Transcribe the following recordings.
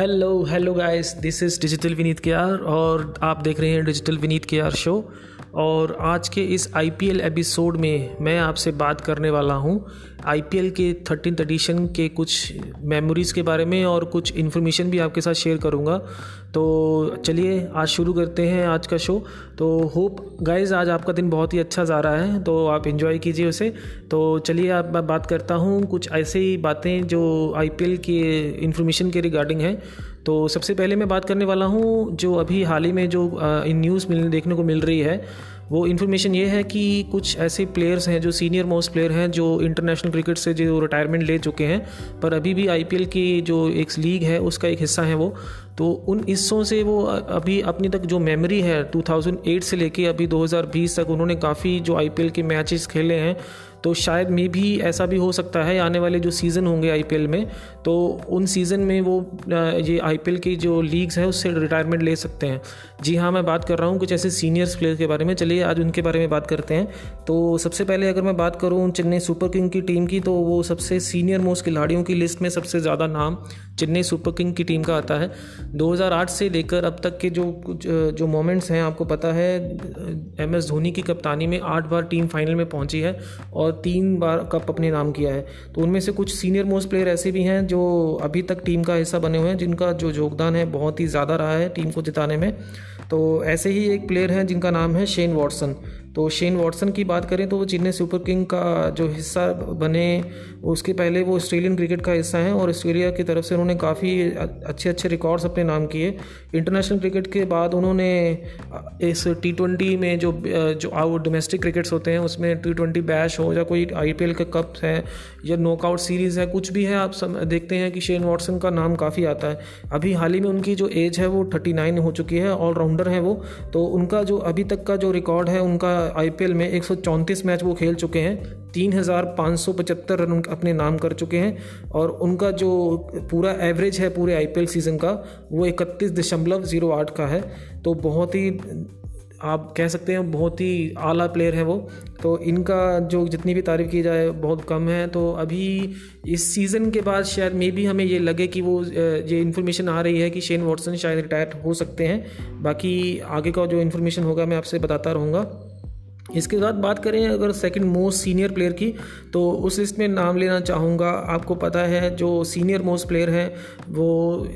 Hello hello guys this is digital Vineet K R और आप देख रहे हैं digital Vineet K are show और आज के इस आईपीएल एपिसोड में मैं आपसे बात करने वाला हूँ। आईपीएल के थर्टीन एडिशन के कुछ मेमोरीज़ के बारे में और कुछ इन्फॉर्मेशन भी आपके साथ शेयर करूँगा। तो चलिए, आज शुरू करते हैं आज का शो तो होप गाइज़ आज आपका दिन बहुत ही अच्छा जा रहा है तो आप इन्जॉय कीजिए उसे। तो चलिए आप मैं बात करता हूँ कुछ ऐसे ही बातें जो आईपीएल के इन्फॉर्मेशन के रिगार्डिंग है। तो सबसे पहले मैं बात करने वाला हूँ जो अभी हाल ही में जो इन न्यूज़ मिलने, देखने को मिल रही है, वो इन्फॉर्मेशन ये है कि कुछ ऐसे प्लेयर्स हैं जो सीनियर मोस्ट प्लेयर हैं जो इंटरनेशनल क्रिकेट से जो रिटायरमेंट ले चुके हैं, पर अभी भी आईपीएल की जो एक लीग है उसका एक हिस्सा है वो। तो उन हिस्सों से वो अभी अपनी तक जो मेमोरी है 2008 से लेके अभी 2020 तक उन्होंने काफ़ी जो आईपीएल के मैचेस खेले हैं तो शायद मे भी ऐसा भी हो सकता है, आने वाले जो सीज़न होंगे आईपीएल में तो उन सीज़न में वो ये आईपीएल की जो लीग्स हैं, उससे रिटायरमेंट ले सकते हैं। जी हाँ मैं बात कर रहा हूँ कुछ ऐसे सीनियर्स प्लेयर के बारे में। चलिए, आज उनके बारे में बात करते हैं। तो सबसे पहले अगर मैं बात करूँ चेन्नई सुपर किंग की टीम की तो वो सबसे सीनियर मोस्ट खिलाड़ियों की लिस्ट में सबसे ज़्यादा नाम चेन्नई सुपर किंग की टीम का आता है। 2008 से लेकर अब तक के जो कुछ जो मोमेंट्स हैं, आपको पता है एम एस धोनी की कप्तानी में आठ बार टीम फाइनल में पहुँची है और तीन बार कप अपने नाम किया है। तो उनमें से कुछ सीनियर मोस्ट प्लेयर ऐसे भी हैं जो अभी तक टीम का हिस्सा बने हुए हैं, जिनका जो योगदान है बहुत ही ज़्यादा रहा है टीम को जिताने में। तो ऐसे ही एक प्लेयर हैं जिनका नाम है शेन वॉटसन तो शेन वॉटसन की बात करें तो वो चेन्नई सुपर किंग का जो हिस्सा बने, उसके पहले वो ऑस्ट्रेलियन क्रिकेट का हिस्सा हैं और ऑस्ट्रेलिया की तरफ़ से उन्होंने काफ़ी अच्छे अच्छे रिकॉर्ड्स अपने नाम किए। इंटरनेशनल क्रिकेट के बाद उन्होंने इस टी ट्वेंटी में जो जो आउट डोमेस्टिक क्रिकेट्स होते हैं, उसमें टी ट्वेंटी बैश हो या कोई आई पी एल का कप है या नॉकआउट सीरीज़ है, कुछ भी है, आप सब देखते हैं कि शेन वॉटसन का नाम काफ़ी आता है। अभी हाल ही में उनकी जो एज है वो थर्टी नाइन हो चुकी है ऑलराउंडर है वो। तो उनका जो अभी तक का जो रिकॉर्ड है, उनका आईपीएल में एक सौ चौंतीस मैच वो खेल चुके हैं। तीन हज़ार पाँच सौ पचहत्तर रन अपने नाम कर चुके हैं और उनका जो पूरा एवरेज है पूरे आईपीएल सीज़न का, वो इकतीस दशमलव ज़ीरो आठ का है। तो बहुत ही, आप कह सकते हैं बहुत ही आला प्लेयर है वो। तो इनका जो जितनी भी तारीफ़ की जाए, बहुत कम है। तो अभी इस सीज़न के बाद शायद मे भी हमें ये लगे कि वो ये इन्फॉर्मेशन आ रही है कि शेन वॉटसन शायद रिटायर हो सकते हैं। बाकी आगे का जो इन्फॉर्मेशन होगा मैं आपसे बताता रहूँगा। इसके बाद बात करें अगर सेकंड मोस्ट सीनियर प्लेयर की तो उस लिस्ट में नाम लेना चाहूँगा। आपको पता है जो सीनियर मोस्ट प्लेयर हैं वो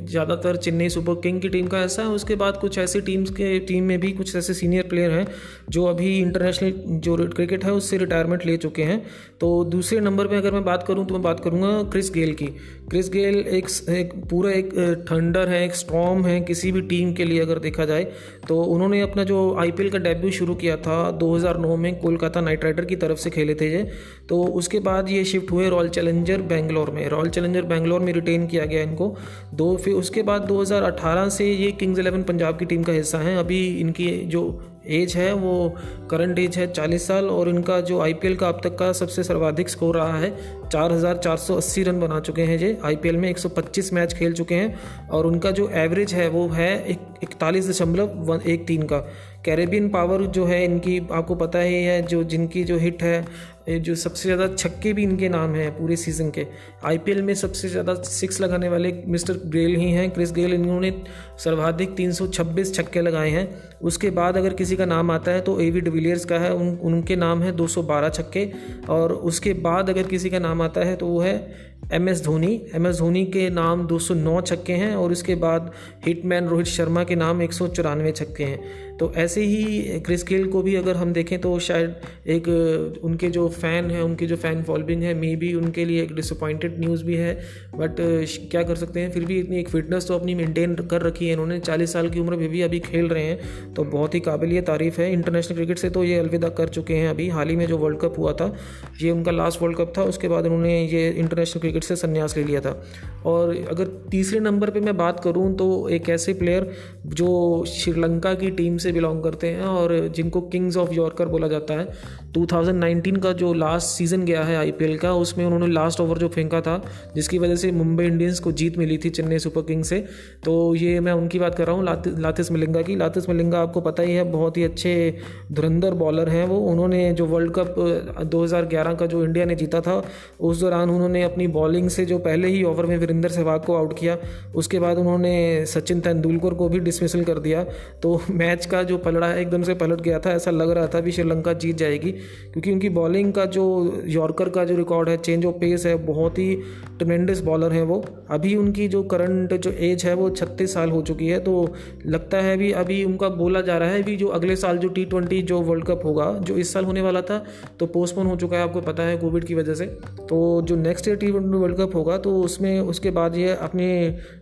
ज़्यादातर चेन्नई सुपर किंग की टीम का ऐसा है। उसके बाद कुछ ऐसी टीम्स के टीम में भी कुछ ऐसे सीनियर प्लेयर हैं जो अभी इंटरनेशनल जो क्रिकेट है उससे रिटायरमेंट ले चुके हैं। तो दूसरे नंबर पर अगर मैं बात करूँ तो मैं बात करूँगा क्रिस गेल की। क्रिस गेल एक, एक पूरा एक थंडर है एक स्ट्रॉम है किसी भी टीम के लिए अगर देखा जाए तो उन्होंने अपना जो आईपीएल का डेब्यू शुरू किया था दो 2009 में कोलकाता नाइट राइडर की तरफ़ से खेले थे ये। तो उसके बाद ये शिफ्ट हुए रॉयल चैलेंजर बेंगलोर में। रॉयल चैलेंजर बेंगलोर में रिटेन किया गया इनको। दो फिर उसके बाद 2018 से ये किंग्स इलेवन पंजाब की टीम का हिस्सा हैं। अभी इनकी जो एज है वो करंट एज है 40 साल और इनका जो आईपीएल का अब तक का सबसे सर्वाधिक स्कोर रहा है 4,480 रन बना चुके हैं ये। आईपीएल में 125 मैच खेल चुके हैं और उनका जो एवरेज है वो है इकतालीस दशमलव वन एक तीन का। कैरेबियन पावर जो है, इनकी आपको पता ही है, जो जिनकी जो हिट है जो सबसे ज़्यादा छक्के भी इनके नाम हैं पूरे सीज़न के। आईपीएल में सबसे ज़्यादा सिक्स लगाने वाले मिस्टर गेल ही हैं। क्रिस गेल इन्होंने सर्वाधिक 326 छक्के लगाए हैं। उसके बाद अगर किसी का नाम आता है तो ए वी डिविलियर्स का है। उन, उनके नाम है 212 छक्के। और उसके बाद अगर किसी का नाम आता है तो वो है M S Dhoni M S Dhoni के नाम 209 छक्के हैं और इसके बाद हिटमैन रोहित शर्मा के नाम एक सौ चौरानवे छक्के हैं। तो ऐसे ही क्रिस गेल को भी अगर हम देखें तो शायद एक, उनके जो फ़ैन हैं, उनकी जो फ़ैन फॉलोइंग है, मे बी उनके लिए एक डिसअपॉइंटेड न्यूज़ भी है बट क्या कर सकते हैं, फिर भी इतनी एक फिटनेस तो अपनी मेंटेन कर रखी है इन्होंने, चालीस साल की उम्र में भी अभी खेल रहे हैं तो बहुत ही काबिल तारीफ़ है। इंटरनेशनल क्रिकेट से तो ये अलविदा कर चुके हैं अभी, हाल ही में जो वर्ल्ड कप हुआ था, ये उनका लास्ट वर्ल्ड कप था, उसके बाद उन्होंने ये इंटरनेशनल क्रिकेट से संन्यास ले लिया था। और अगर तीसरे नंबर पर मैं बात करूँ तो एक ऐसे प्लेयर जो श्रीलंका की टीम से बिलोंग करते हैं और जिनको किंग्स ऑफ़ यॉर्कर बोला जाता है। 2019 का जो लास्ट सीज़न गया है आईपीएल का, उसमें उन्होंने लास्ट ओवर जो फेंका था, जिसकी वजह से मुंबई इंडियंस को जीत मिली थी चेन्नई सुपर किंग्स से। तो ये मैं उनकी बात कर रहा हूँ लातिस मलिंगा की। लातिस मलिंगा आपको पता ही है, बहुत ही अच्छे धुरंधर बॉलर हैं वो। उन्होंने जो वर्ल्ड कप 2011 का जो इंडिया ने जीता था, उस दौरान उन्होंने अपनी बॉलिंग से जो पहले ही ओवर में वीरेंद्र सहवाग को आउट किया, उसके बाद उन्होंने सचिन तेंदुलकर को भी डिसमिसल कर दिया। तो मैच का जो पलड़ा है, एकदम से पलट गया था, ऐसा लग रहा था भी श्रीलंका जीत जाएगी, क्योंकि उनकी बॉलिंग का जो यॉर्कर का जो रिकॉर्ड है चेंज ऑफ़ पेस है, बहुत ही ट्रमेंडस बॉलर है वो। अभी उनकी जो करंट जो एज है, वो छत्तीस साल हो चुकी है तो लगता है भी अभी उनका बोला जा रहा है भी जो अगले साल जो टी ट्वेंटी जो वर्ल्ड कप होगा, जो इस साल होने वाला था तो पोस्टपोन हो चुका है, आपको पता है कोविड की वजह से। तो जो next year T twenty world cup होगा तो उसमें, उसके बाद ये अपने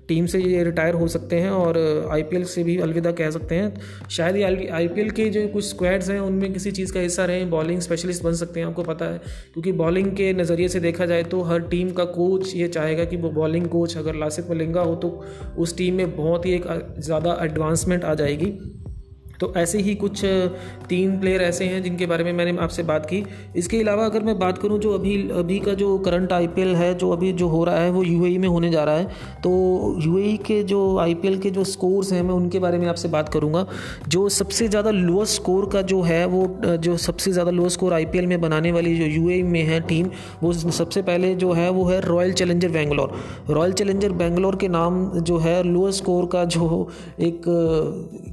टीम से ये रिटायर हो सकते हैं और आईपीएल से भी अलविदा कह सकते हैं। शायद ये आईपीएल के जो कुछ स्क्वाड्स हैं, उनमें किसी चीज़ का हिस्सा रहे बॉलिंग स्पेशलिस्ट बन सकते हैं, आपको पता है। क्योंकि बॉलिंग के नज़रिए से देखा जाए तो हर टीम का कोच ये चाहेगा कि वो बॉलिंग कोच अगर लासित मलिंगा हो तो उस टीम में बहुत ही एक ज़्यादा एडवांसमेंट आ जाएगी। तो ऐसे ही कुछ तीन प्लेयर ऐसे हैं जिनके बारे में मैंने आपसे बात की। इसके अलावा अगर मैं बात करूँ जो अभी अभी का जो करंट आईपीएल है, जो अभी जो हो रहा है, वो यूएई में होने जा रहा है तो यूएई के जो आईपीएल के जो स्कोर्स हैं, मैं उनके बारे में आपसे बात करूँगा। जो सबसे ज़्यादा लोअस्ट स्कोर का जो है, वो जो सबसे ज़्यादा लोअस्ट स्कोर आईपीएल में बनाने वाली जो यू में है टीम वो सबसे पहले जो है, वो है Royal Challenger Bangalore Royal Challenger Bangalore के नाम जो है लोअस्ट स्कोर का जो एक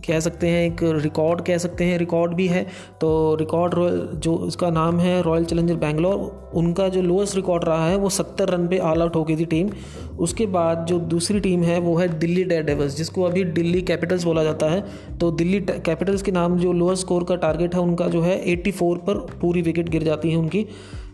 कह सकते हैं एक रिकॉर्ड कह सकते हैं रिकॉर्ड भी है। तो रिकॉर्ड जो उसका नाम है रॉयल चैलेंजर बैंगलोर उनका जो लोएस्ट रिकॉर्ड रहा है, वो सत्तर रन पे ऑल आउट हो गई थी टीम उसके बाद जो दूसरी टीम है, वो है दिल्ली डेयर डेवल्स जिसको अभी दिल्ली कैपिटल्स बोला जाता है। तो दिल्ली कैपिटल्स के नाम जो लोअर स्कोर का टारगेट है, उनका जो है 84 पर पूरी विकेट गिर जाती है उनकी,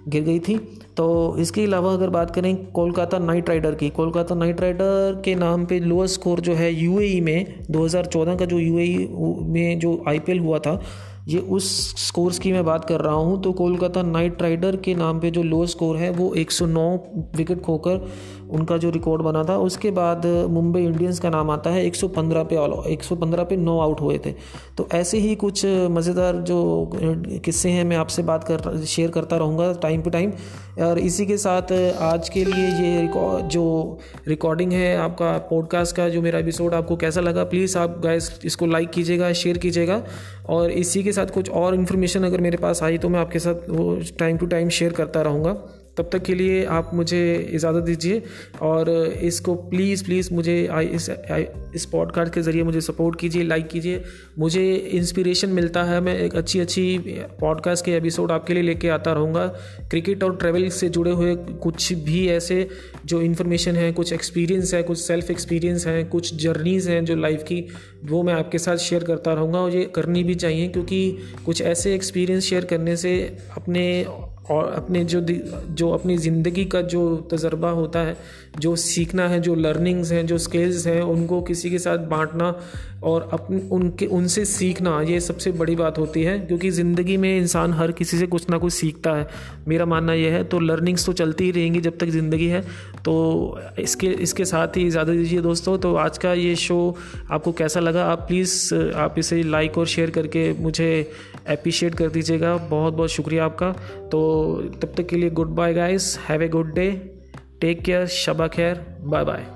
गिर गई थी। तो इसके अलावा अगर बात करें कोलकाता नाइट राइडर की, कोलकाता नाइट राइडर के नाम पे लोअर स्कोर जो है यूएई में 2014 का जो यूएई में जो आईपीएल हुआ था, ये उस स्कोर्स की मैं बात कर रहा हूँ तो कोलकाता नाइट राइडर के नाम पे जो लो स्कोर है वो 109 विकेट खोकर उनका जो रिकॉर्ड बना था, उसके बाद मुंबई इंडियंस का नाम आता है 115 पे ऑल 115 पे नो आउट हुए थे। तो ऐसे ही कुछ मज़ेदार जो किस्से हैं, मैं आपसे बात कर शेयर करता रहूँगा टाइम टू टाइम और इसी के साथ, आज के लिए ये जो रिकॉर्डिंग है, आपका पॉडकास्ट का, जो मेरा एपिसोड आपको कैसा लगा प्लीज़ आप गाइस इसको लाइक कीजिएगा शेयर कीजिएगा। और इसी के साथ कुछ और इन्फॉर्मेशन अगर मेरे पास आई तो मैं आपके साथ वो टाइम टू टाइम शेयर करता रहूँगा। तब तक के लिए आप मुझे इजाज़त दीजिए और इसको प्लीज़ प्लीज़ मुझे आई इस आई, इस पॉडकास्ट के ज़रिए मुझे सपोर्ट कीजिए लाइक कीजिए। मुझे इंस्पिरेशन मिलता है। मैं एक अच्छी अच्छी पॉडकास्ट के एपिसोड आपके लिए लेके आता रहूँगा। क्रिकेट और ट्रैवल से जुड़े हुए कुछ भी ऐसे जो इन्फॉर्मेशन है कुछ एक्सपीरियंस है कुछ सेल्फ एक्सपीरियंस हैं कुछ जर्नीज़ हैं जो लाइफ की वो मैं आपके साथ शेयर करता रहूँगा और ये करनी भी चाहिए क्योंकि कुछ ऐसे एक्सपीरियंस शेयर करने से अपने और अपने जो जो अपनी ज़िंदगी का जो तजर्बा होता है, जो सीखना है, जो लर्निंग्स हैं, जो स्किल्स हैं, उनको किसी के साथ बांटना और अपने, उनके, उनसे सीखना, ये सबसे बड़ी बात होती है, क्योंकि ज़िंदगी में इंसान हर किसी से कुछ ना कुछ सीखता है। मेरा मानना यह है तो लर्निंग्स तो चलती ही रहेंगी जब तक ज़िंदगी है। तो इसके इसके साथ ही ज़्यादा दीजिए दोस्तों तो आज का ये शो आपको कैसा लगा? आप प्लीज़ आप इसे लाइक और शेयर करके मुझे अप्रिशिएट कर दीजिएगा। बहुत बहुत शुक्रिया आपका। तो तब तक के लिए goodbye guys have a good day take care Shaba खैर बाय बाय